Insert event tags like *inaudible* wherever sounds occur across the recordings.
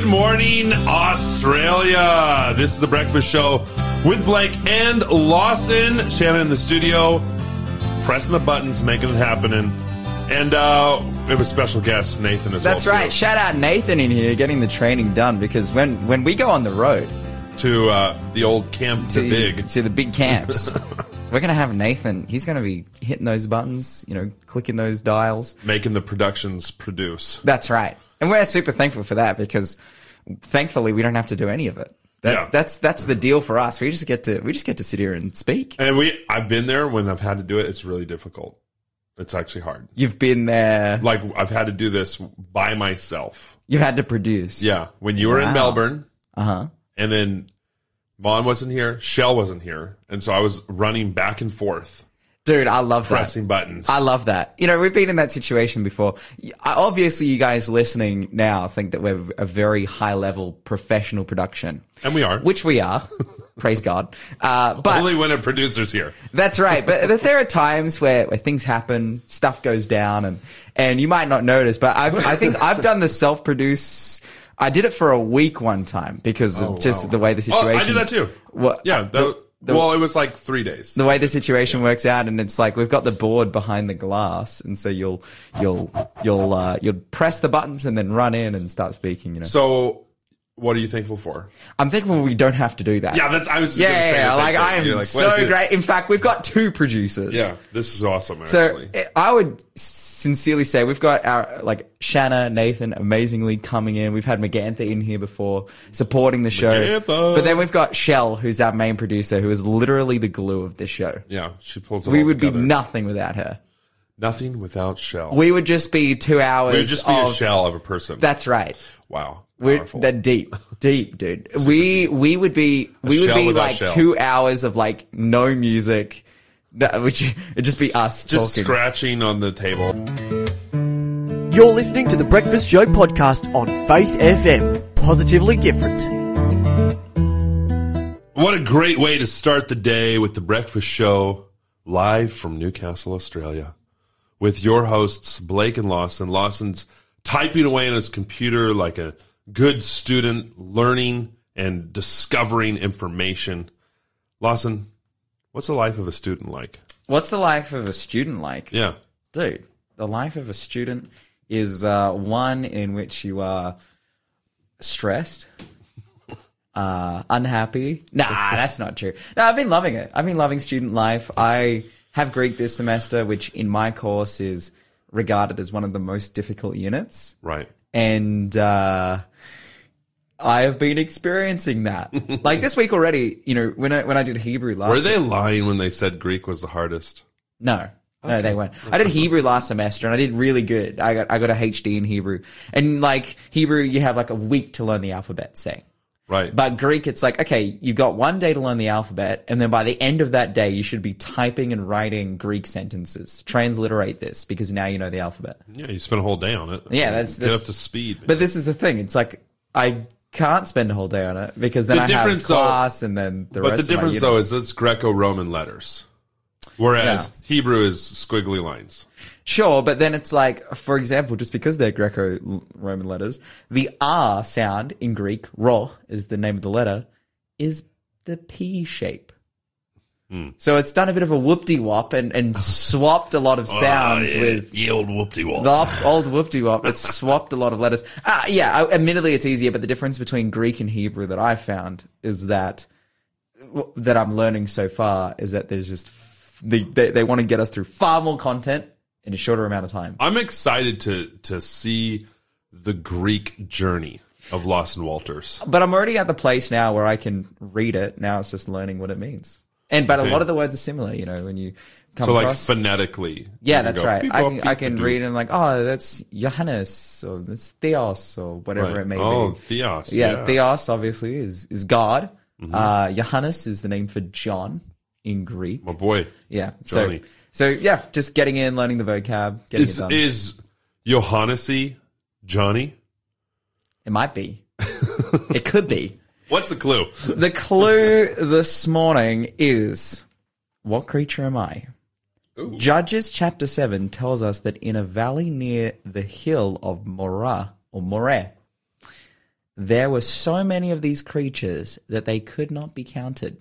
Good morning, Australia. This is the Breakfast Show with Blake and Lawson. Shannon in the studio, pressing the buttons, making it happening. And uh, we have a special guest, Nathan, as That's well. That's right. Shout out Nathan in here getting the training done because when, when we go on the road To uh, the old Camp to the Big. to the big camps, *laughs* we're gonna have Nathan. He's gonna be hitting those buttons, you know, clicking those dials. Making the productions produce. That's right, and we're super thankful for that because thankfully we don't have to do any of it. That's Yeah. that's that's the deal for us. We just get to we just get to sit here and speak. And we, I've been there when I've had to do it. It's really difficult. It's actually hard. You've been there. Like I've had to do this by myself. You've had to produce. Yeah, when you were in Melbourne, Uh huh. and then Mon wasn't here, Shell wasn't here, and so I was running back and forth, Dude, I love that. pressing buttons. I love that. You know, we've been in that situation before. Obviously, you guys listening now think that we're a very high level professional production, and we are. which we are. *laughs* praise God. Uh, but Only when a producer's here. that's right. But, but there are times where, where things happen, stuff goes down, and and you might not notice. But I've, I think I've done the self produce. I did it for a week one time because of just Oh, wow. the way the Oh, situation. I did that too. What- Yeah. That, the- well, it was like three days. the way the situation works out and it's like we've got the board behind the glass and so you'll you'll you'll uh, you'll press the buttons and then run in and start speaking you know So, what are you thankful for? i'm thankful we don't have to do that Yeah, that's. I was. Just yeah, say yeah, like thing. i am like, so great in fact we've got two producers Yeah, this is awesome. so Actually, eh, I would sincerely say we've got our like Shanna, Nathan, amazingly coming in. We've had Magantha in here before, supporting the show. Magantha. But then we've got Shell, who's our main producer, who is literally the glue of this show. yeah, she pulls. We would be nothing without her. Nothing without Shell. We would just be two hours. We would just be a shell of a person. That's right. wow, We're that deep, deep, dude. we we would be we would be like shell. two hours of like no music. That which it'd just be us just talking. scratching on the table. You're listening to the Breakfast Show podcast on Faith FM. Positively different. What a great way to start the day with the breakfast show live from Newcastle, Australia, with your hosts, Blake and Lawson. Lawson's typing away on his computer like a good student, learning and discovering information. Lawson, what's the life of a student like? What's the life of a student like? Yeah. Dude, the life of a student is uh, one in which you are stressed, *laughs* uh, unhappy. Nah, that's not true. No, I've been loving it. I've been loving student life. I have Greek this semester, which in my course is regarded as one of the most difficult units. Right. And uh, I have been experiencing that. *laughs* like this week already, you know, when I, when I did Hebrew last Were they lying when they said Greek was the hardest? no. No, they weren't. I did Hebrew last semester and I did really good. I got I got a HD in Hebrew. And like Hebrew you have like a week to learn the alphabet, say. Right. But Greek it's like, okay, you got one day to learn the alphabet, and then by the end of that day you should be typing and writing Greek sentences. Transliterate this because now you know the alphabet. yeah, you spent a whole day on it. Yeah, that's- get that's- up to speed. But this is the thing, it's like I can't spend a whole day on it because then The I have difference, though- and then the But the difference though is it's Greco-Roman letters, whereas Hebrew is squiggly lines. Sure, but then it's like, for example, just because they're Greco-Roman letters, the R sound in Greek, ro is the name of the letter, is the P shape. Hmm. So it's done a bit of a whoop-de-wop and, and swapped a lot of *laughs* sounds with the old whoopty wop. the old whoop-de-wop. It's *laughs* swapped a lot of letters. Uh, yeah, I- admittedly it's easier, but the difference between Greek and Hebrew that I found is that that I'm learning so far is that there's just they they, they want to get us through far more content in a shorter amount of time. I'm excited to to see the Greek journey of Lawson Walters. But I'm already at the place now where I can read it. Now it's just learning what it means. And but a lot of the words are similar. You know, when you come So like across. phonetically. yeah, that's go right. I can I can read and like, oh, that's Johannes or that's Theos or whatever Right. it may Oh, be. Oh, Theos. Yeah, Yeah. Mm-hmm. Theos obviously is is God. Uh, Johannes is the name for John in Greek. My boy. Yeah. Johnny. So so yeah, just getting in, learning the vocab, getting Is it done. is Johannesi Johnny? it might be. it could be. What's the clue? The clue this morning is what creature am I? Judges chapter 7 tells us that in a valley near the hill of Morah or Moreh, there were so many of these creatures that they could not be counted.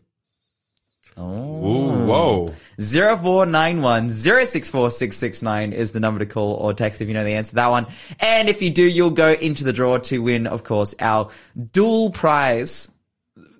Ooh, whoa. 0491 064669 is the number to call or text if you know the answer to that one. And if you do, you'll go into the draw to win, of course, our dual prize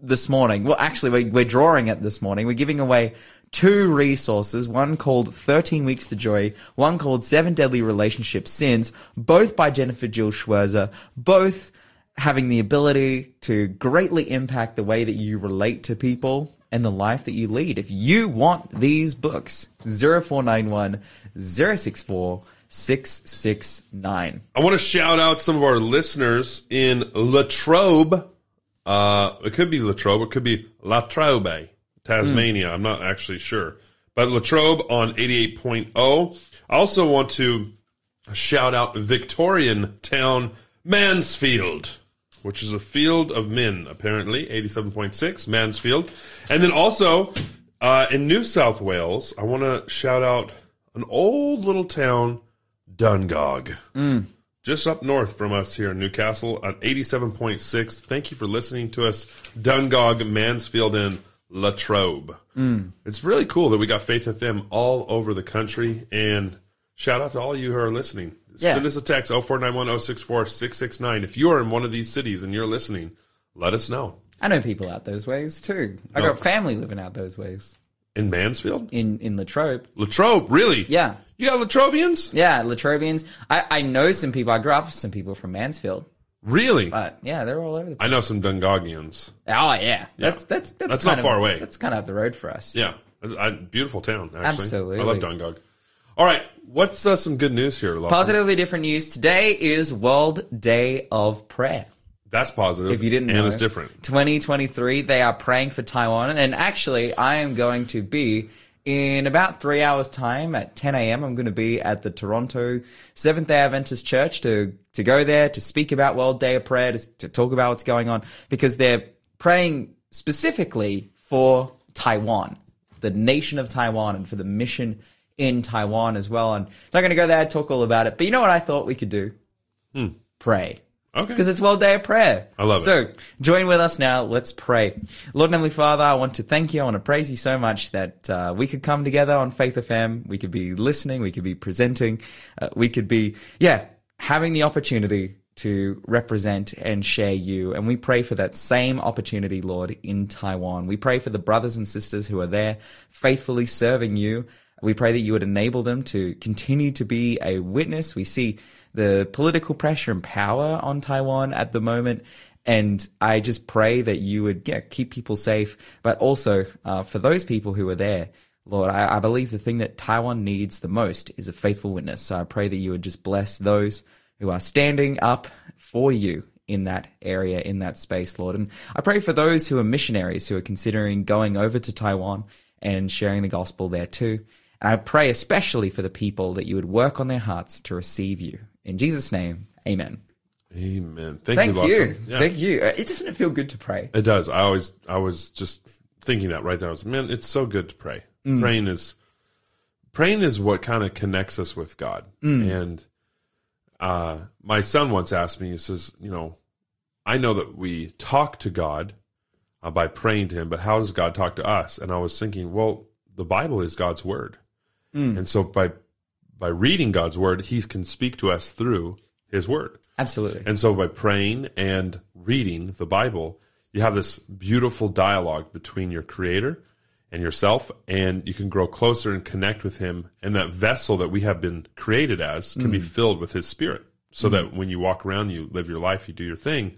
this morning. Well, actually, we're, we're drawing it this morning. We're giving away two resources, one called 13 Weeks to Joy, one called Seven Deadly Relationship Sins, both by Jennifer Jill Schwirzer, both having the ability to greatly impact the way that you relate to people and the life that you lead. If you want these books, 0491 064 669. I want to shout out some of our listeners in Latrobe. Uh, it could be Latrobe, it could be Latrobe, Tasmania. I'm not actually sure. But Latrobe on 88.0. I also want to shout out Victorian town Mansfield, which is a field of men, apparently, 87.6, Mansfield. And then also uh, in New South Wales, I want to shout out an old little town, Dungog just up north from us here in Newcastle at 87.6. Thank you for listening to us, Dungog, Mansfield, and Latrobe. It's really cool that we got Faith FM all over the country. And shout out to all you who are listening. Yeah. Send us a text 0491 064 669. If you are in one of these cities and you're listening, let us know. I know people out those ways too. I got family living out those ways In Mansfield? in in Latrobe. Latrobe, really? Yeah, You got Latrobians? yeah, Latrobians. I I know some people. I grew up with some people from Mansfield, Really? but yeah, they're all over the. place. I know some Dungogians. Oh yeah, that's that's that's, That's kind not of- far away. That's kind of up the road for us. Yeah, It's a beautiful town. Actually, Absolutely. I love Dungog. All right, what's uh, some good news here? Lawson? Positively different news. Today is World Day of Prayer. That's positive. If you didn't and know, it's different. 2023, they are praying for Taiwan. And actually, I am going to be in about three hours' time at 10 a.m. I'm going to be at the Toronto Seventh Day Adventist Church to to go there to speak about World Day of Prayer, to, to talk about what's going on, because they're praying specifically for Taiwan, the nation of Taiwan, and for the mission in Taiwan as well. And so I'm going to go there, talk all about it. But you know what I thought we could do? Pray Okay. because it's World Day of Prayer. I love it. So join with us now. Let's pray. Lord and Heavenly Father, I want to thank you. I want to praise you so much that uh, we could come together on Faith FM. We could be listening. We could be presenting. Uh, we could be, yeah, having the opportunity to represent and share you. And we pray for that same opportunity, Lord, in Taiwan. We pray for the brothers and sisters who are there faithfully serving you. We pray that you would enable them to continue to be a witness. We see the political pressure and power on Taiwan at the moment. And I just pray that you would yeah, keep people safe, but also uh, for those people who are there, Lord, I, I believe the thing that Taiwan needs the most is a faithful witness. So I pray that you would just bless those who are standing up for you in that area, in that space, Lord. And I pray for those who are missionaries who are considering going over to Taiwan and sharing the gospel there too. And I pray especially for the people that you would work on their hearts to receive you. In Jesus' name, amen. Amen. Thank, Thank you, you. Yeah. Thank you. Uh, It doesn't it feel good to pray? It does. I always, I was just thinking that right there. I was, man, it's so good to pray. Mm. Praying is, praying is what kind of connects us with God. Mm. And uh, my son once asked me, he says, you know, I know that we talk to God uh, by praying to Him, but how does God talk to us? And I was thinking, well, the Bible is God's word, Mm. and so by by reading God's word, He can speak to us through His word. Absolutely. And so by praying and reading the Bible, you have this beautiful dialogue between your creator and yourself, and you can grow closer and connect with him. And that vessel that we have been created as can be filled with his spirit. So that when you walk around, you live your life, you do your thing,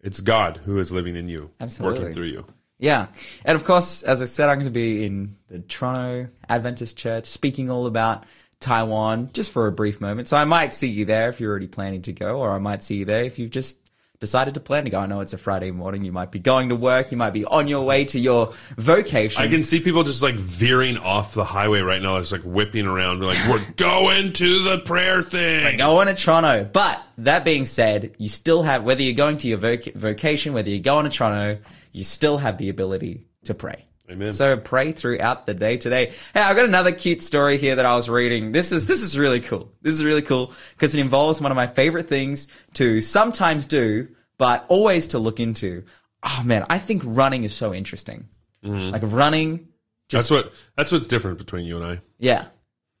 it's God who is living in you, Absolutely. working through you. Yeah. And of course, as I said, I'm going to be in the Toronto Adventist Church speaking all about Taiwan just for a brief moment. So I might see you there if you're already planning to go, or I might see you there if you've just decided to plan to go. I know it's a Friday morning. You might be going to work. You might be on your way to your vocation. I can see people just like veering off the highway right now, It's like whipping around, like, we're *laughs* going to the prayer thing. We're Going to Toronto. But that being said, you still have, whether you're going to your voc- vocation, whether you're going to Toronto, you still have the ability to pray. Amen. So pray throughout the day today. Hey, I've got another cute story here that I was reading. This is, this is really cool. This is really cool because it involves one of my favorite things to sometimes do but always to look into. Oh man, I think running is so interesting. Mm-hmm. Like running, That's what that's what's different between you and I. yeah.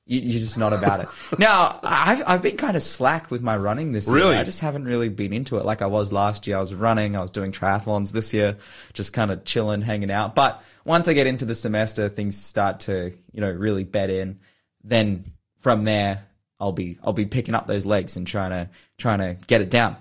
You, you're just not about it. *laughs* now, I've, I've been kind of slack with my running this year. Really? I just haven't really been into it like I was last year. I was running, I was doing triathlons this year, just kind of chilling, hanging out. But once I get into the semester, things start to, you know, really bed in. Then from there, I'll be, I'll be picking up those legs and trying to, trying to get it down.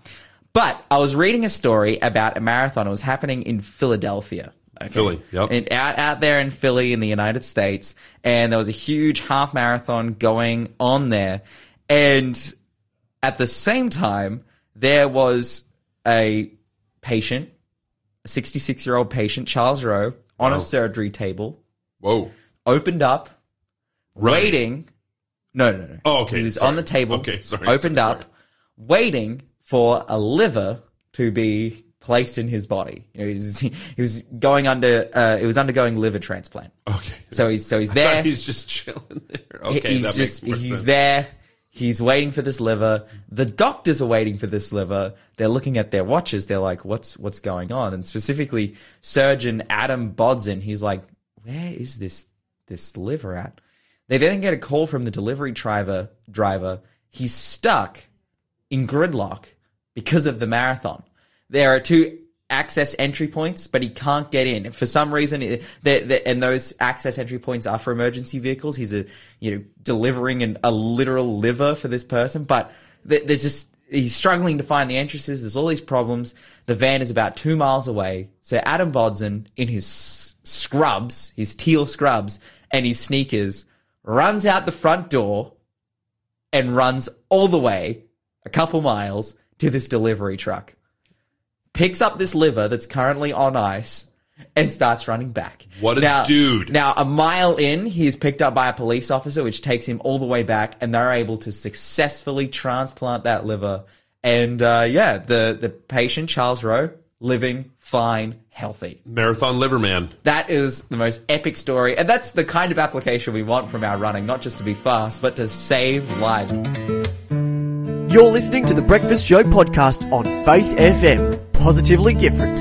But I was reading a story about a marathon. It was happening in Philadelphia. Okay. Philly, yep. And out out there in Philly in the United States, and there was a huge half marathon going on there, and at the same time there was a patient, a 66 year old patient, Charles Rowe, on Wow. a surgery table, Whoa. opened up, Running. waiting. No, no, no. Oh, okay, He was sorry. on the table. Okay, sorry, Opened sorry, up, sorry. waiting for a liver to be placed in his body. You know, he, was, he was going under. Uh, it was undergoing liver transplant. Okay. So he's so he's there. he's just chilling there. Okay, he's that just makes more he's sense. there. He's waiting for this liver. The doctors are waiting for this liver. They're looking at their watches. They're like, "What's what's going on?" And specifically, surgeon Adam Bodzin. He's like, "Where is this this liver at?" They then get a call from the delivery driver. Driver. He's stuck in gridlock because of the marathon. There are two access entry points, but he can't get in for some reason. and those access entry points are for emergency vehicles. He's a you know delivering an, a literal liver for this person, but th- there's just he's struggling to find the entrances. There's all these problems. The van is about two miles away. So Adam Bodzin in his scrubs, his teal scrubs, and his sneakers, runs out the front door and runs all the way a couple miles to this delivery truck. Picks up this liver that's currently on ice and starts running back. What a now, dude. Now, a mile in, he's picked up by a police officer, which takes him all the way back, and they're able to successfully transplant that liver. And uh, yeah, the, the patient, Charles Rowe, living fine, healthy. Marathon Liverman. That is the most epic story. And that's the kind of application we want from our running, not just to be fast, but to save lives. You're listening to the Breakfast Show podcast on Faith FM. Positively different.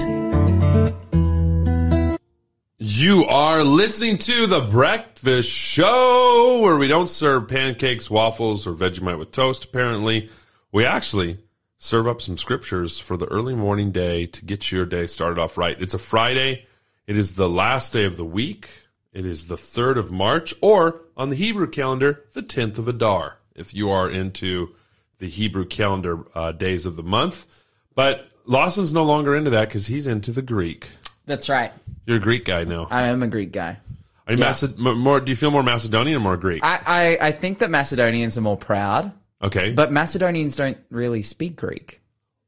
You are listening to the Breakfast Show, where we don't serve pancakes, waffles, or Vegemite with toast. Apparently, we actually serve up some scriptures for the early morning day to get your day started off right. It's a Friday. It is the last day of the week. It is the 3rd of March, or on the Hebrew calendar, the 10th of Adar, if you are into the Hebrew calendar uh, days of the month. But Lawson's no longer into that because he's into the Greek. That's right. You're a Greek guy now. I am a Greek guy. Are you Maced- m- more? Do you feel more Macedonian or more Greek? I, I, I think that Macedonians are more proud, okay, but Macedonians don't really speak Greek.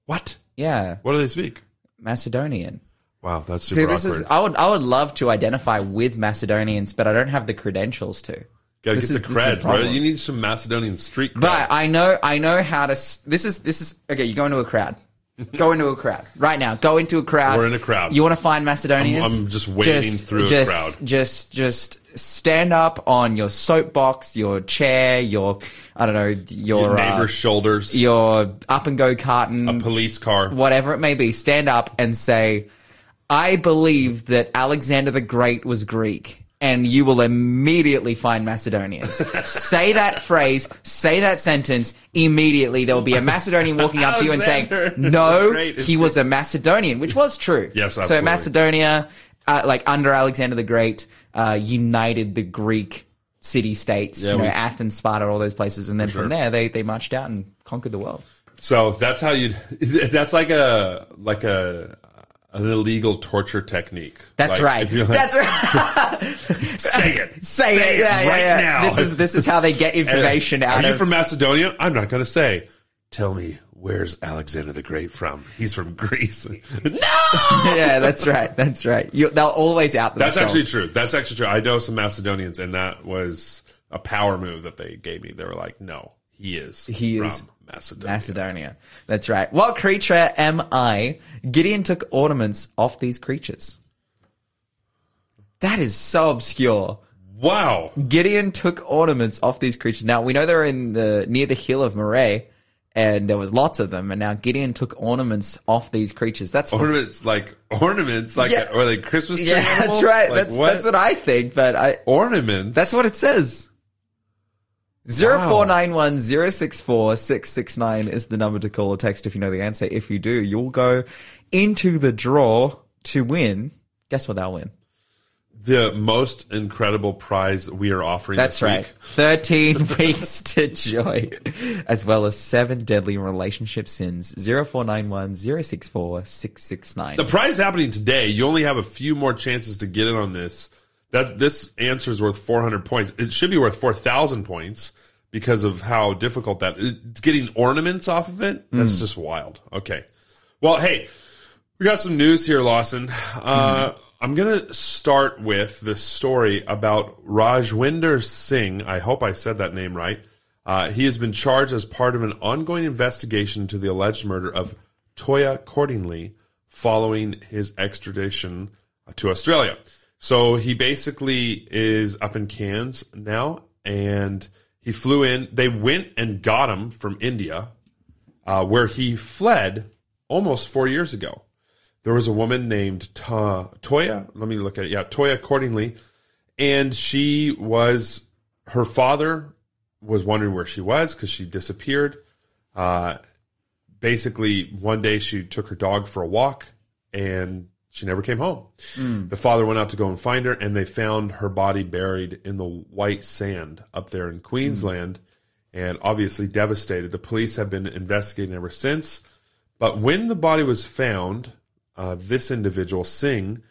what? Yeah, What do they speak? Macedonian. Wow, that's See, this awkward. is I would I would love to identify with Macedonians, but I don't have the credentials to. Gotta this get is- the cred, bro. You need some Macedonian street cred. But I know I know how to. This is this is okay. You go into a crowd. *laughs* Go into a crowd right now. Go into a crowd. We're in a crowd. You want to find Macedonians? I'm- I'm just wading through a just, crowd. Just just stand up on your soapbox, your chair, your I don't know your Your uh, neighbor's shoulders, your up and go carton, a police car. whatever it may be. Stand up and say, "I believe that Alexander the Great was Greek." And you will immediately find Macedonians. *laughs* say that phrase, say that sentence immediately. There will be a Macedonian walking up to you and saying, "No, *laughs* he was a Macedonian," which was true. Yes, absolutely. So. Macedonia, uh, like under Alexander the Great, uh, united the Greek city states. Yeah, you know, we- Athens, Sparta, all those places, and then sure. from there they they marched out and conquered the world. So that's how you. *laughs* That's like a like a an illegal torture technique. That's Like, right. like, That's right. *laughs* *laughs* say it. Say, it. Yeah, yeah, right yeah. now. This is this is how they get *laughs* information Are out Are of. You from Macedonia? I'm not going to say. Tell me, where's Alexander the Great from? He's from Greece. no. yeah, that's right. That's right. You, they'll always out That's actually true. That's actually true. I know some Macedonians, and that was a power move that they gave me. They were like, "No, he is. He from is Macedonia." Macedonia. That's right. What creature am I? Gideon took ornaments off these creatures. That is so obscure. wow. Gideon took ornaments off these creatures. Now we know they're in the near the hill of Moray, and there was lots of them. And now Gideon took ornaments off these creatures. That's Ornaments like ornaments, like Yeah. or like Christmas tree. yeah, animals? that's right. Like that's that's what I think. But I ornaments. that's what it says. Zero four nine one zero six four six six nine is the number to call or text if you know the answer. If you do, you'll go into the draw to win. Guess what? They'll win. the most incredible prize we are offering. That's right. Week. 13 *laughs* weeks to joy, as well as seven deadly relationship sins. 0491 064 669. The prize is happening today. You only have a few more chances to get in on this. That's this answer is worth 400 points. It should be worth 4,000 points because of how difficult that. It's getting ornaments off of it. That's just wild. Okay. Well, hey, we got some news here, Lawson. Uh, I'm gonna start with this story about Rajwinder Singh. I hope I said that name right. Uh, he has been charged as part of an ongoing investigation into the alleged murder of Toyah Cordingley following his extradition to Australia. So he basically is up in Cairns now, and he flew in. They went and got him from India, uh, where he fled almost four years ago. There was a woman named Ta- Toyah. Let me look at it. Yeah, Toyah Cordingley. and she was her father was wondering where she was because she disappeared. Uh, basically, one day she took her dog for a walk and she never came home. Mm. The father went out to go and find her, and they found her body buried in the white sand up there in Queensland, mm. and obviously devastated. The police have been investigating ever since. But when the body was found, uh, this individual, Singh,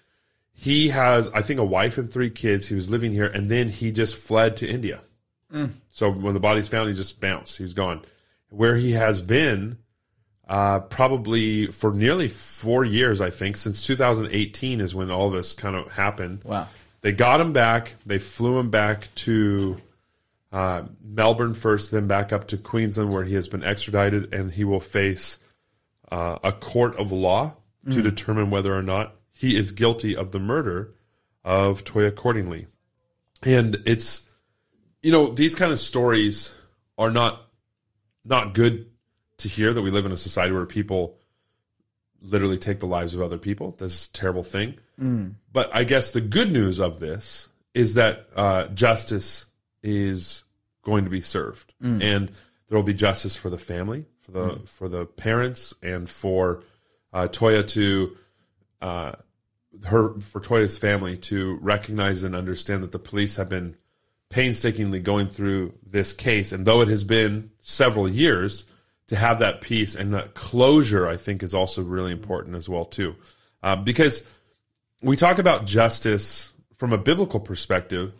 he has, I think, a wife and three kids. He was living here, and then he just fled to India. Mm. So when the body's found, he just bounced. He's gone. Where he has been, uh, probably for nearly four years, I think, since 2018 is when all this kind of happened. Wow. They got him back. They flew him back to uh, Melbourne first, then back up to Queensland, where he has been extradited, and he will face uh, a court of law to determine whether or not he is guilty of the murder of Toyah Cordingley. And it's, you know, these kind of stories are not not good to hear that we live in a society where people literally take the lives of other people. That's a terrible thing. But I guess the good news of this is that uh, justice is going to be served, and there will be justice for the family, for the for the parents, and for uh, Toyah to uh, her for Toyah's family to recognize and understand that the police have been painstakingly going through this case, and though it has been several years, to have that peace and that closure, I think, is also really important as well too, uh, because we talk about justice from a biblical perspective,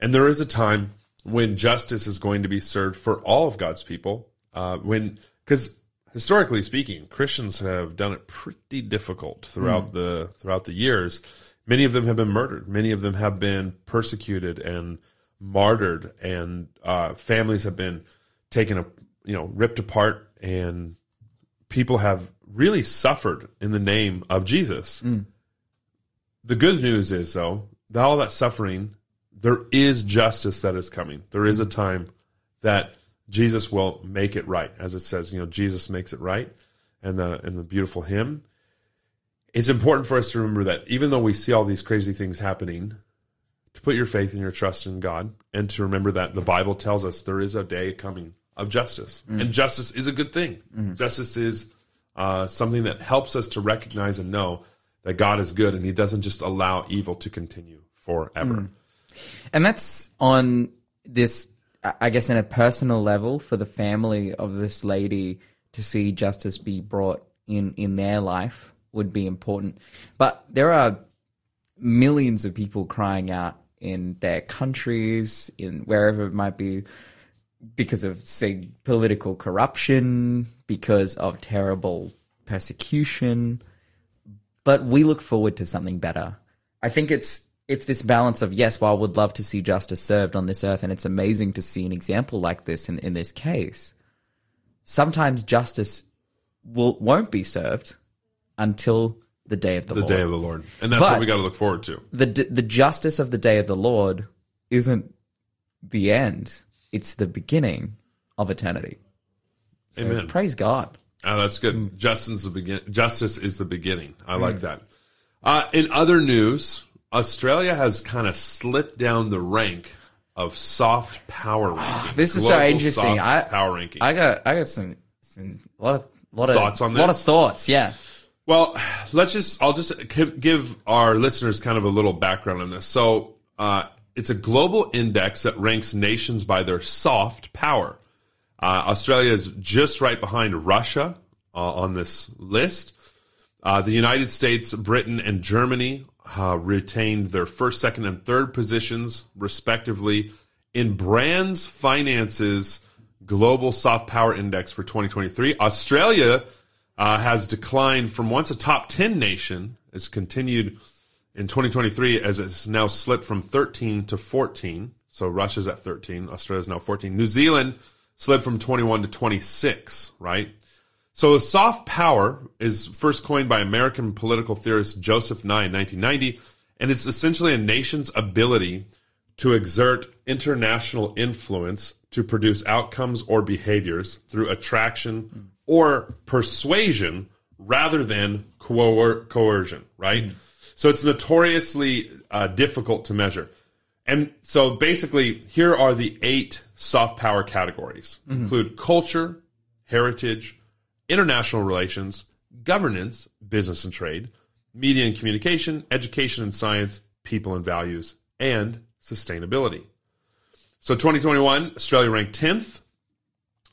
and there is a time when justice is going to be served for all of God's people. Uh, when because historically speaking, Christians have done it pretty difficult throughout the throughout the years. Many of them have been murdered. Many of them have been persecuted and martyred, and uh, families have been taken, you know, ripped apart, and people have really suffered in the name of Jesus. Mm. The good news is, though, that all that suffering, there is justice that is coming. There is a mm. time that Jesus will make it right, as it says. You know, Jesus makes it right, and the and the beautiful hymn. It's important for us to remember that even though we see all these crazy things happening, to put your faith and your trust in God, and to remember that the Bible tells us there is a day coming of justice, mm. and justice is a good thing. Mm-hmm. Justice is uh, something that helps us to recognize and know that God is good, and He doesn't just allow evil to continue forever. Mm. And that's on this, I I guess, in a personal level for the family of this lady to see justice be brought in in their life would be important. But there are millions of people crying out in their countries, in wherever it might be, because of, say, political corruption, because of terrible persecution. But we look forward to something better. I think it's it's this balance of yes, while I would love to see justice served on this earth, and it's amazing to see an example like this in, in this case. Sometimes justice will won't be served until the day of the, The Lord. day of the Lord, and that's But- what we got to look forward to. the the justice of the day of the Lord isn't the end; it's the beginning of eternity. So Amen. Praise God. Oh, that's good. Justin's the begin. Justice is the beginning. I like that. Uh, in other news, Australia has kind of slipped down the rank of soft power ranking. This is so interesting. I power ranking. I got I got some, some lot of lot of Thoughts on this. A lot of thoughts. Yeah. Well, let's just, I'll just give, give our listeners kind of a little background on this. So, uh, it's a global index that ranks nations by their soft power. Uh, Australia is just right behind Russia uh, on this list. Uh, the United States, Britain, and Germany uh, retained their first, second, and third positions, respectively, in Brands Finance's Global Soft Power Index for 2023. Australia uh, has declined from once a top 10 nation, has continued in 2023 as it's now slipped from 13 to 14. So Russia's at 13, Australia's now 14. New Zealand slid from 21 to 26, right? So soft power is first coined by American political theorist Joseph Nye in 1990, and it's essentially a nation's ability to exert international influence to produce outcomes or behaviors through attraction or persuasion rather than coer- coercion, right? So it's notoriously uh, difficult to measure. And so basically, here are the eight soft power categories include culture, heritage, international relations, governance, business and trade, media and communication, education and science, people and values, and sustainability. So 2021, Australia ranked 10th,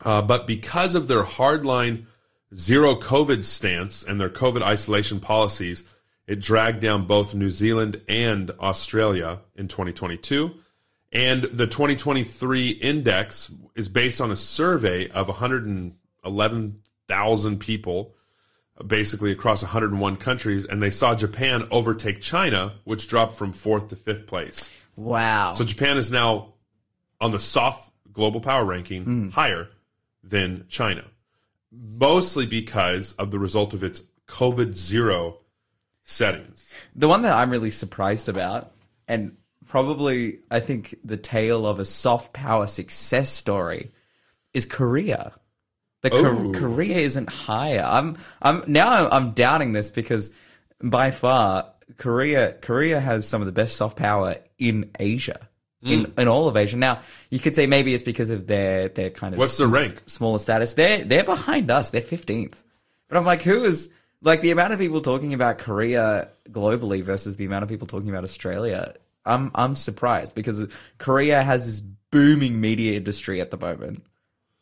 uh, but because of their hardline zero COVID stance and their COVID isolation policies, it dragged down both New Zealand and Australia in 2022. And the 2023 index is based on a survey of 111,000 people, basically across 101 countries, and they saw Japan overtake China, which dropped from fourth to fifth place. Wow. So Japan is now on the soft global power ranking hmm. higher than China, mostly because of the result of its COVID zero settings. The one that I'm really surprised about, and probably I think the tale of a soft power success story, is Korea. The. Korea isn't higher. I'm I'm now I'm, I'm doubting this because by far Korea Korea has some of the best soft power in Asia. In, Hmm. in all of Asia. Now you could say maybe it's because of their their kind of What's the rank? smaller status. They're they're behind us. They're fifteenth. But I'm like, who is like the amount of people talking about Korea globally versus the amount of people talking about Australia? I'm I'm surprised because Korea has this booming media industry at the moment,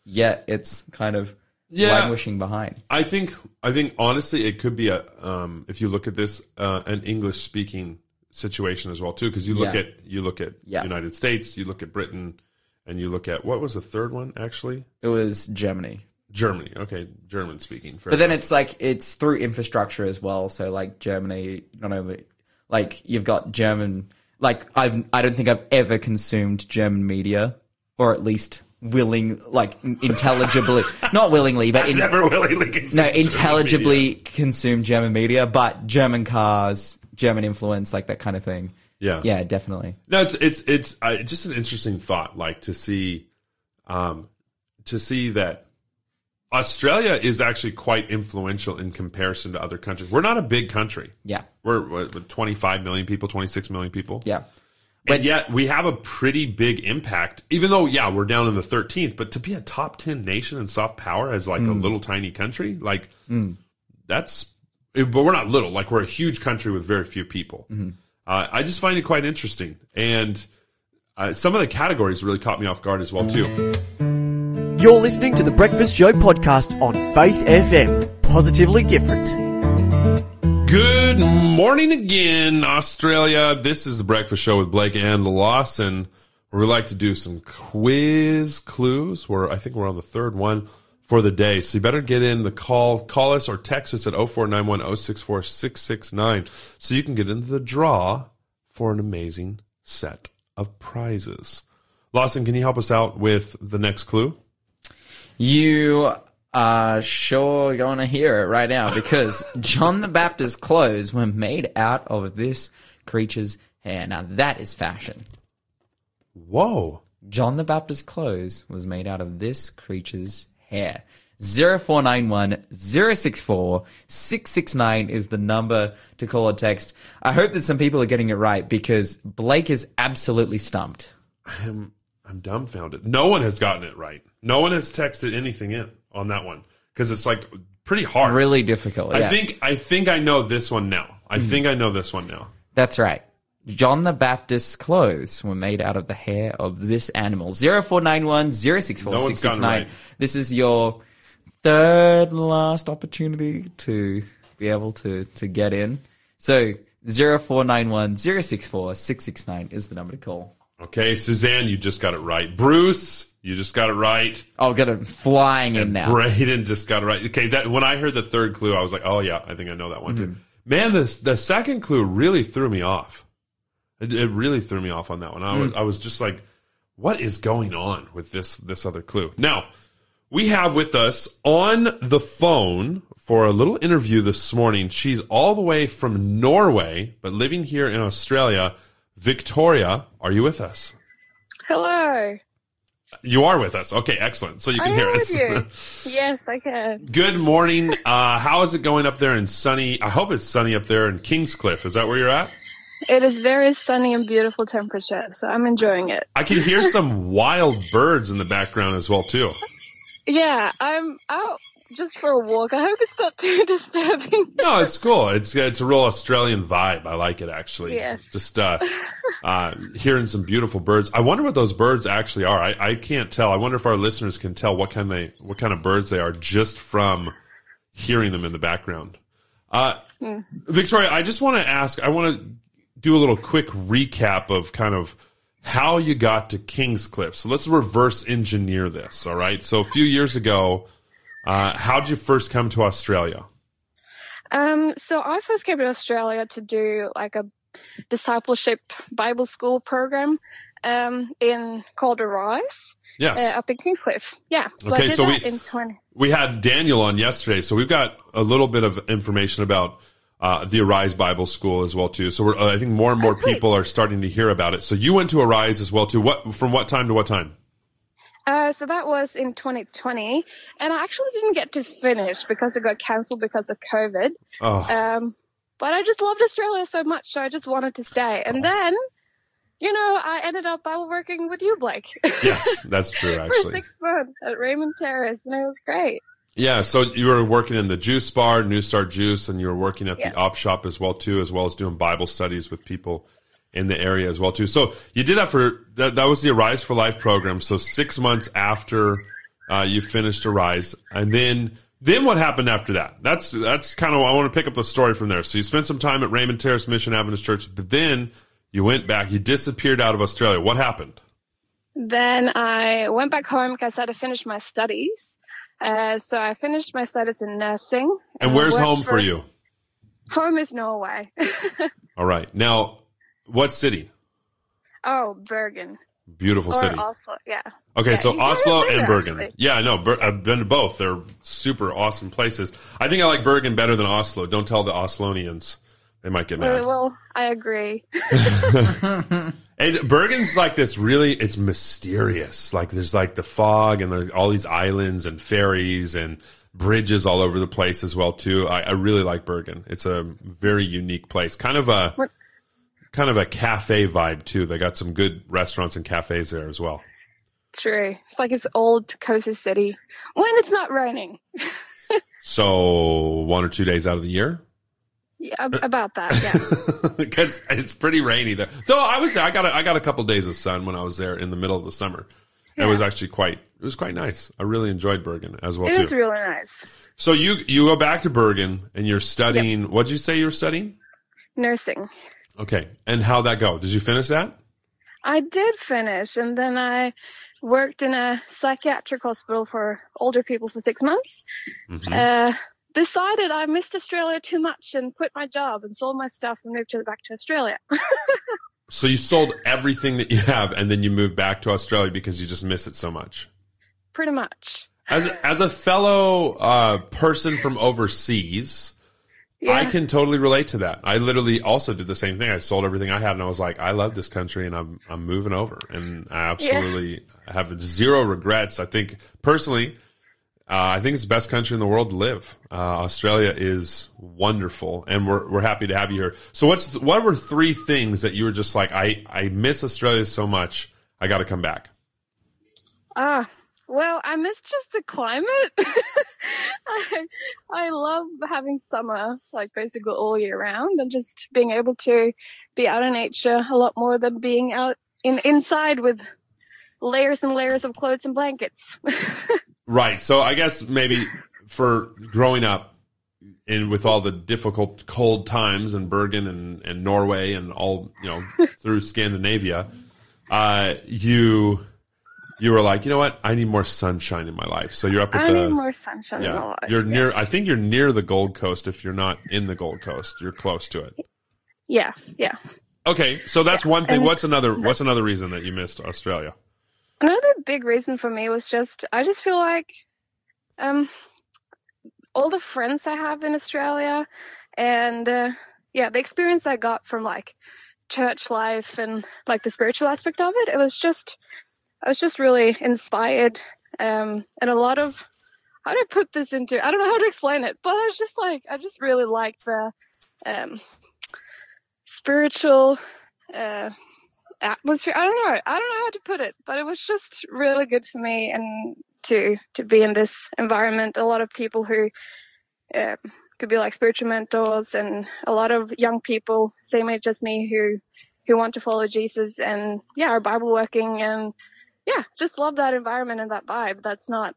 yet it's kind of Yeah. languishing behind. I think I think honestly it could be a um, if you look at this uh, an English speaking situation as well too because you look Yeah. at you look at Yeah. United States you look at Britain and you look at what was the third one actually It was Germany. Germany okay German speaking But then it's like it's through infrastructure as well. So like Germany, not only like you've got German. Like I've I don't think I've ever consumed German media, or at least willing like intelligibly, *laughs* not willingly, but in, never willingly consumed no German intelligibly consumed German media. But German cars, German influence, like that kind of thing. yeah Yeah, definitely. No, it's it's it's uh, just an interesting thought, like to see, um, to see that Australia is actually quite influential in comparison to other countries. We're not a big country. Yeah, We're, we're 25 million people, 26 million people. yeah. and yet we have a pretty big impact. Even though, yeah, we're down in the 13th, but to be a top 10 nation in soft power as like a little tiny country, like that's. But we're not little. Like we're a huge country with very few people. Uh, I just find it quite interesting, and uh, some of the categories really caught me off guard as well too. You're listening to the Breakfast Show podcast on Faith FM. Positively different. Good morning again, Australia. This is the Breakfast Show with Blake and Lawson, where we like to do some quiz clues. Where I think we're on the third one for the day. So you better get in the call, call us or text us at 0491 064 669 so you can get into the draw for an amazing set of prizes. Lawson, can you help us out with the next clue? You are sure going to hear it right now because *laughs* John the Baptist's clothes were made out of this creature's hair. Now that is fashion. Whoa. John the Baptist's clothes was made out of this creature's hair. 0491 064 669 is the number to call or text. I hope that some people are getting it right because Blake is absolutely stumped. I'm I'm dumbfounded. No one has gotten it right. No one has texted anything in on that one because it's like pretty hard. Really difficult. I yeah. think I think I know this one now. I hmm. think I know this one now. That's right. John the Baptist's clothes were made out of the hair of this animal. 0491 064 No one's gotten it 669. right. This is your third last opportunity to be able to, to get in. So 0491 064 is the number to call. Okay, Suzanne, you just got it right. Bruce, you just got it right. I'll get it flying in now. Braden just got it right. Okay, that when I heard the third clue, I was like, oh yeah, I think I know that one Mm-hmm. too. Man, this the second clue really threw me off. It, it really threw me off on that one. I Mm. was I was just like, what is going on with this this other clue? Now, we have with us on the phone for a little interview this morning. She's all the way from Norway, but living here in Australia. Victoria, are you with us? Hello. You are with us. Okay, excellent. So you can am hear us. *laughs* yes, I can. Good morning. Uh, how is it going up there in sunny? I hope it's sunny up there in Kingscliff. Is that where you're at? It is very sunny and beautiful temperature, so I'm enjoying it. I can hear some *laughs* wild birds in the background as well too. Yeah, I'm out just for a walk. I hope it's not too *laughs* disturbing. No, it's cool. It's it's a real Australian vibe. I like it actually. Yes. Just uh, uh, hearing some beautiful birds. I wonder what those birds actually are. I, I can't tell. I wonder if our listeners can tell what kind they what kind of birds they are just from hearing them in the background. Uh, Victoria, I just want to ask. I want to do a little quick recap of kind of how you got to Kingscliff. So let's reverse engineer this. All right. So a few years ago, uh, how'd you first come to Australia? Um, so I first came to Australia to do like a discipleship Bible school program um, in Calder Rise Yes. uh, up in Kingscliff. Yeah, so Okay, I did so that we- in 20. we had Daniel on yesterday, so we've got a little bit of information about uh, the Arise Bible School as well too. So we're, uh, I think more and more sweet. people are starting to hear about it. So you went to Arise as well too. What from what time to what time? Uh, so that was in 2020, and I actually didn't get to finish because it got cancelled because of COVID. Oh, Um, but I just loved Australia so much, so I just wanted to stay. And then, you know, I ended up Bible working with you, Blake, *laughs* yes, that's true *laughs* Actually, for six months at Raymond Terrace, and it was great. Yeah, so you were working in the juice bar, New Start Juice, and you were working at Yes. the op shop as well too, as well as doing Bible studies with people in the area as well too. So you did that for that. That was the Arise for Life program. So six months after uh, you finished Arise, and then then what happened after that? That's that's kind of I want to pick up the story from there. So you spent some time at Raymond Terrace Mission Adventist Church, but then you went back. You disappeared out of Australia. What happened? Then I went back home because I had to finish my studies. Uh, so I finished my studies in nursing. And I where's home for you? Home is Norway. *laughs* All right, now what city? oh, Bergen. Beautiful Or city. Oslo, yeah. Okay, Yeah, so Oslo and Bergen. actually. Yeah, I know. Ber- I've been to both. They're super awesome places. I think I like Bergen better than Oslo. Don't tell the Oslonians; they might get mad. Uh, Well, I agree. *laughs* And Bergen's like this really. It's mysterious. Like there's like the fog and there's all these islands and ferries and bridges all over the place as well too. I, I really like Bergen. It's a very unique place. Kind of a What- kind of a cafe vibe too. They got some good restaurants and cafes there as well. True. It's like it's old cozy city when it's not raining. *laughs* So one or two days out of the year. Yeah, about that. Yeah. *laughs* because it's pretty rainy there. Though I was there, I got a, I got a couple days of sun when I was there in the middle of the summer. It was actually quite it was quite nice. I really enjoyed Bergen as well it too. was really nice. so you you go back to Bergen and you're studying. What'd you say you were studying? Nursing. Okay, and how'd that go? Did you finish that? I did finish, and then I worked in a psychiatric hospital for older people for six months. Mhm. Uh, decided I missed Australia too much and quit my job and sold my stuff and moved to, back to Australia. *laughs* So you sold everything that you have, and then you moved back to Australia because you just miss it so much. Pretty much. As as a fellow uh, person from overseas, Yeah. I can totally relate to that. I literally also did the same thing. I sold everything I had, and I was like, I love this country, and I'm I'm moving over, and I absolutely have zero regrets. I think personally, Uh, I think it's the best country in the world to live. Uh, Australia is wonderful, and we're we're happy to have you here. So, what's what were three things that you were just like, I I miss Australia so much, I got to come back. Ah, well, I miss just the climate. *laughs* I, I love having summer, like basically all year round, and just being able to be out in nature a lot more than being out in inside with layers and layers of clothes and blankets. *laughs* Right. So I guess maybe for growing up and with all the difficult cold times in Bergen and, and Norway and all, you know, *laughs* through Scandinavia, uh, you you were like, you know what? I need more sunshine in my life. So you're up at I the I need more sunshine in my yeah. life. You're near I think you're near the Gold Coast if you're not in the Gold Coast. You're close to it. Yeah, yeah. Okay, so that's one thing. and What's another what's another reason that you missed Australia? Another big reason for me was just I just feel like um all the friends I have in Australia and uh, yeah, the experience I got from like church life and like the spiritual aspect of it, it was just I was just really inspired um and a lot of how do I put this into I don't know how to explain it, but I was just like I just really liked the um spiritual uh atmosphere. I don't know. I don't know how to put it, but it was just really good for me and to to be in this environment. A lot of people who uh, could be like spiritual mentors, and a lot of young people, same age as me, who who want to follow Jesus and yeah, are Bible working and yeah, just love that environment and that vibe. That's not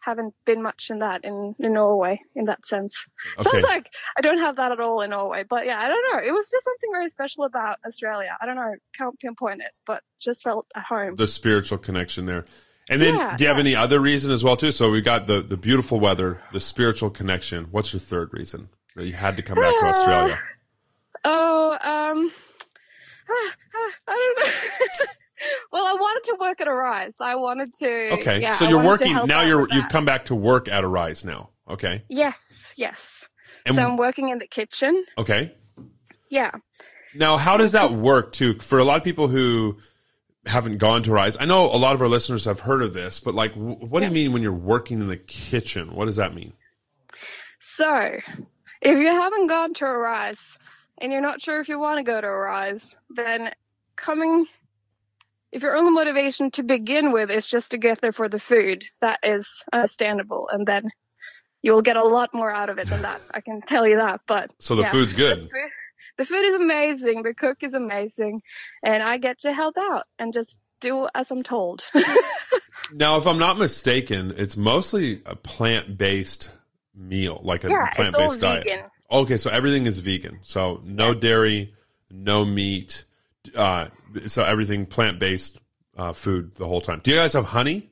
haven't been much in that in, in Norway in that sense. Okay. Sounds like I don't have that at all in Norway, but yeah, I don't know. It was just something very special about Australia. I don't know, can't pinpoint it, but just felt at home. the spiritual connection there. And then, Yeah, do you have yeah. any other reason as well too? So we got the the beautiful weather, the spiritual connection. What's your third reason that you had to come back to Uh, Australia? Oh, I don't know. well, I wanted to work at Arise. I wanted to. Okay, yeah, so you're working now. You're you've come back to work at Arise now. Okay, Yes, yes. and so I'm working in the kitchen. okay. Yeah. Now, how does that work too? For a lot of people who haven't gone to Rise, I know a lot of our listeners have heard of this, but like, wh- what do you mean when you're working in the kitchen? What does that mean? So, if you haven't gone to Arise and you're not sure if you want to go to Arise, then coming, if your only motivation to begin with is just to get there for the food, that is understandable. And then you'll get a lot more out of it than that. I can tell you that. But So the yeah. food's good. The food, the food is amazing. The cook is amazing. And I get to help out and just do as I'm told. *laughs* Now, if I'm not mistaken, it's mostly a plant based meal, like a yeah, plant based diet. vegan. Okay, so everything is vegan. So no dairy, no meat. Uh, so everything plant based uh, food the whole time. Do you guys have honey?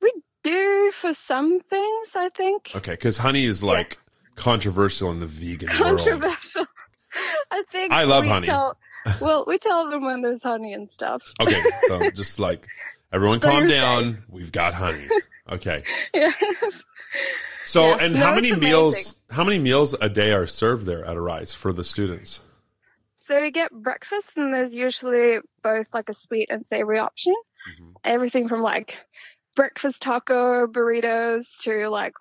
We do for some things, I think. Okay, because honey is like controversial in the vegan world. controversial. *laughs* I think I love we honey. Tell, *laughs* well, we tell them when there's honey and stuff. Okay, so *laughs* just like everyone, So calm down. We've got honey. Okay. Yes. So, Yeah. and No, how many amazing. meals? How many meals a day are served there at Arise for the students? So we get breakfast, and there's usually both like a sweet and savory option. Mhm. Everything from like breakfast taco burritos to like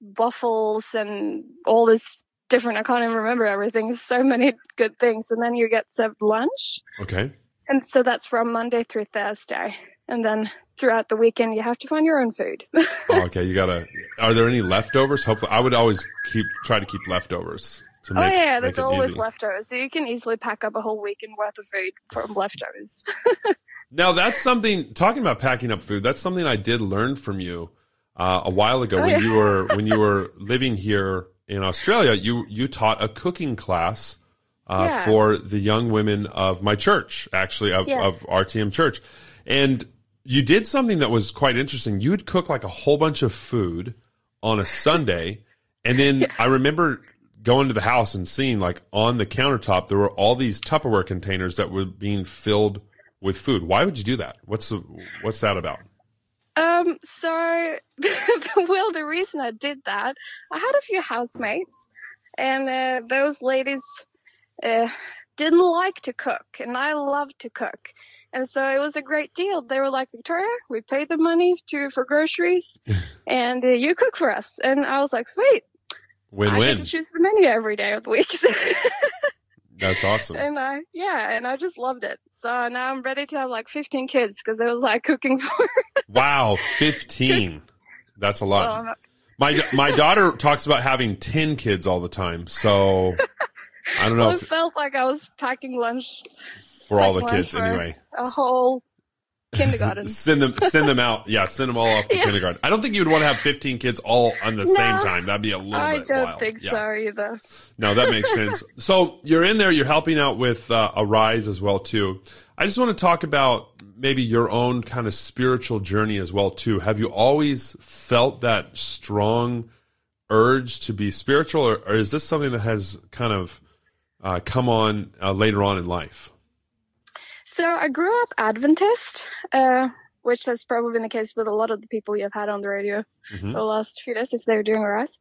waffles and all this different. I can't even remember everything. So many good things, and then you get served lunch. Okay. And so that's from Monday through Thursday. And then throughout the weekend, you have to find your own food. Oh, okay, you gotta. Are there any leftovers? Hopefully, I would always keep try to keep leftovers to oh, yeah, there's always easy. leftovers. So you can easily pack up a whole weekend worth of food from leftovers. *laughs* Now that's something. Talking about packing up food, that's something I did learn from you uh, a while ago Oh, when yeah. you were *laughs* when you were living here in Australia. You you taught a cooking class. Uh, Yeah. For the young women of my church, actually of, Yes. of RTM Church, and you did something that was quite interesting. You would cook like a whole bunch of food on a Sunday, and then *laughs* I remember going to the house and seeing like on the countertop there were all these Tupperware containers that were being filled with food. Why would you do that? What's the, what's that about? Um, so, *laughs* well, the reason I did that, I had a few housemates, and uh, those ladies uh, didn't like to cook, and I love to cook. And so it was a great deal. They were like, Victoria, we pay the money to for groceries, *laughs* and uh, you cook for us. And I was like, sweet. Win win. I get to choose the menu every day of the week. *laughs* That's awesome. and I, yeah, and I just loved it. So now I'm ready to have like 15 kids because it was like cooking *laughs* for. Wow, 15. That's a lot. um, My my daughter talks about having 10 kids all the time. So *laughs* I don't know it if, felt like I was packing lunch, for all the kids anyway. a whole kindergarten. *laughs* Send them send them out. Yeah, send them all off to *laughs* Yeah. kindergarten. I don't think you would want to have 15 kids all on the same time. That'd be a little I bit don't wild. think Yeah. so either. No, that makes *laughs* sense. So you're in there, you're helping out with uh, Arise as well too. I just want to talk about maybe your own kind of spiritual journey as well too. Have you always felt that strong urge to be spiritual, or, or is this something that has kind of uh, come on uh, later on in life? So I grew up Adventist, uh, which has probably been the case with a lot of the people you have had on the radio Mhm. the last few days, if they were doing Arise.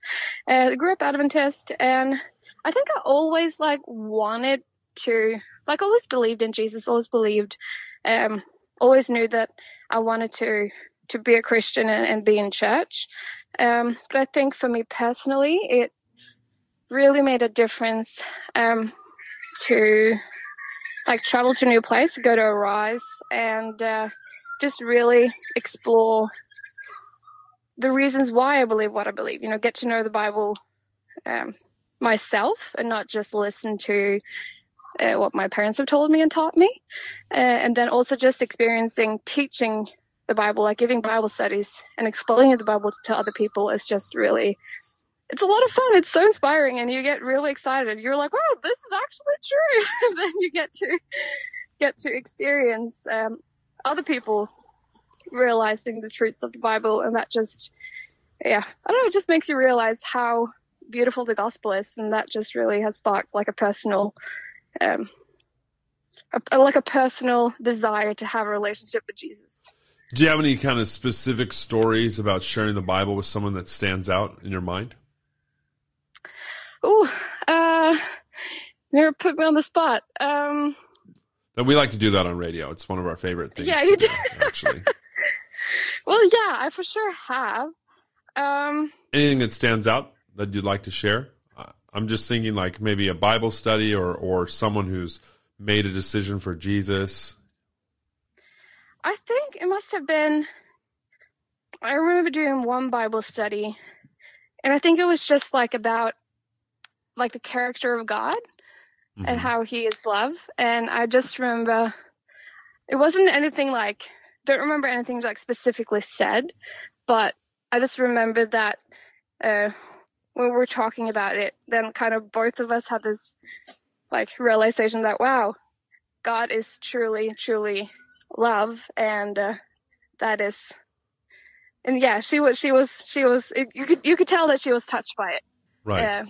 Uh, I grew up Adventist, and I think I always like wanted to, like, always believed in Jesus, always believed, um, always knew that I wanted to to be a Christian and, and be in church. Um, but I think for me personally, it really made a difference um, to like travel to a new place, go to Arise, and uh, just really explore the reasons why I believe what I believe. You know, get to know the Bible um, myself and not just listen to uh, what my parents have told me and taught me. Uh, and then also just experiencing teaching the Bible, like giving Bible studies and explaining the Bible to other people is just really, it's a lot of fun. It's so inspiring and you get really excited. You're like, wow, this is actually true. *laughs* then you get to, get to experience, um, other people realizing the truths of the Bible. And that just, yeah, I don't know, it just makes you realize how beautiful the gospel is. And that just really has sparked like a personal, um, a, like a personal desire to have a relationship with Jesus. Do you have any kind of specific stories about sharing the Bible with someone that stands out in your mind? Ooh, uh, never put me on the spot. Um, That we like to do that on radio. It's one of our favorite things. Yeah, you do, do. *laughs* actually. well, yeah, I for sure have. Um, Anything that stands out that you'd like to share? I'm just thinking like maybe a Bible study or or someone who's made a decision for Jesus. I think it must have been. I remember doing one Bible study, and I think it was just like about like the character of God Mhm. and how He is love. And I just remember it wasn't anything like don't remember anything like specifically said, but I just remember that uh, when we were talking about it, then kind of both of us had this like realization that wow, God is truly, truly love, and uh, that is, and yeah, she was, she was, she was. It, you could, you could tell that she was touched by it. Right. Uh,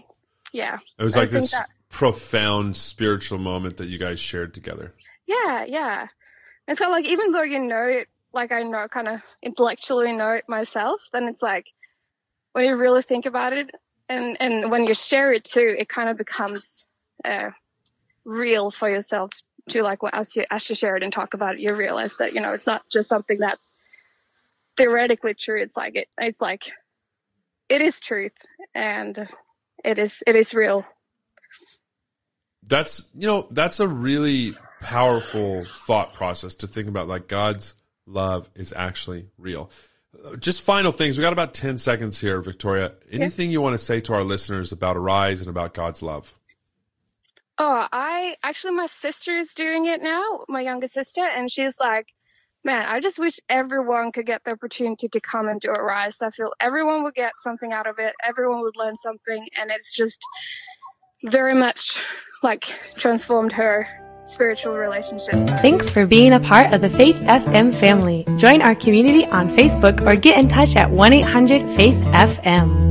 yeah, it was like this that- profound spiritual moment that you guys shared together. yeah, yeah. It's kind of like even though you know it, like I know, kind of intellectually know it myself, then it's like when you really think about it, and and when you share it too, it kind of becomes uh, real for yourself too. Like well, as you as you share it and talk about it, you realize that you know it's not just something that theoretically true. It's like it. It's like it is truth, and it is it is real. That's you know that's a really powerful thought process to think about. Like God's love is actually real. Just final things. We got about ten seconds here, Victoria. Anything you want to say to our listeners about Arise and about God's love? Oh, I actually, my sister is doing it now, my younger sister, and she's like, man, I just wish everyone could get the opportunity to come and do Arise. I feel everyone would get something out of it, everyone would learn something, and it's just very much like transformed her spiritual relationship. Thanks for being a part of the Faith FM family. Join our community on Facebook or get in touch at 1 800 Faith FM.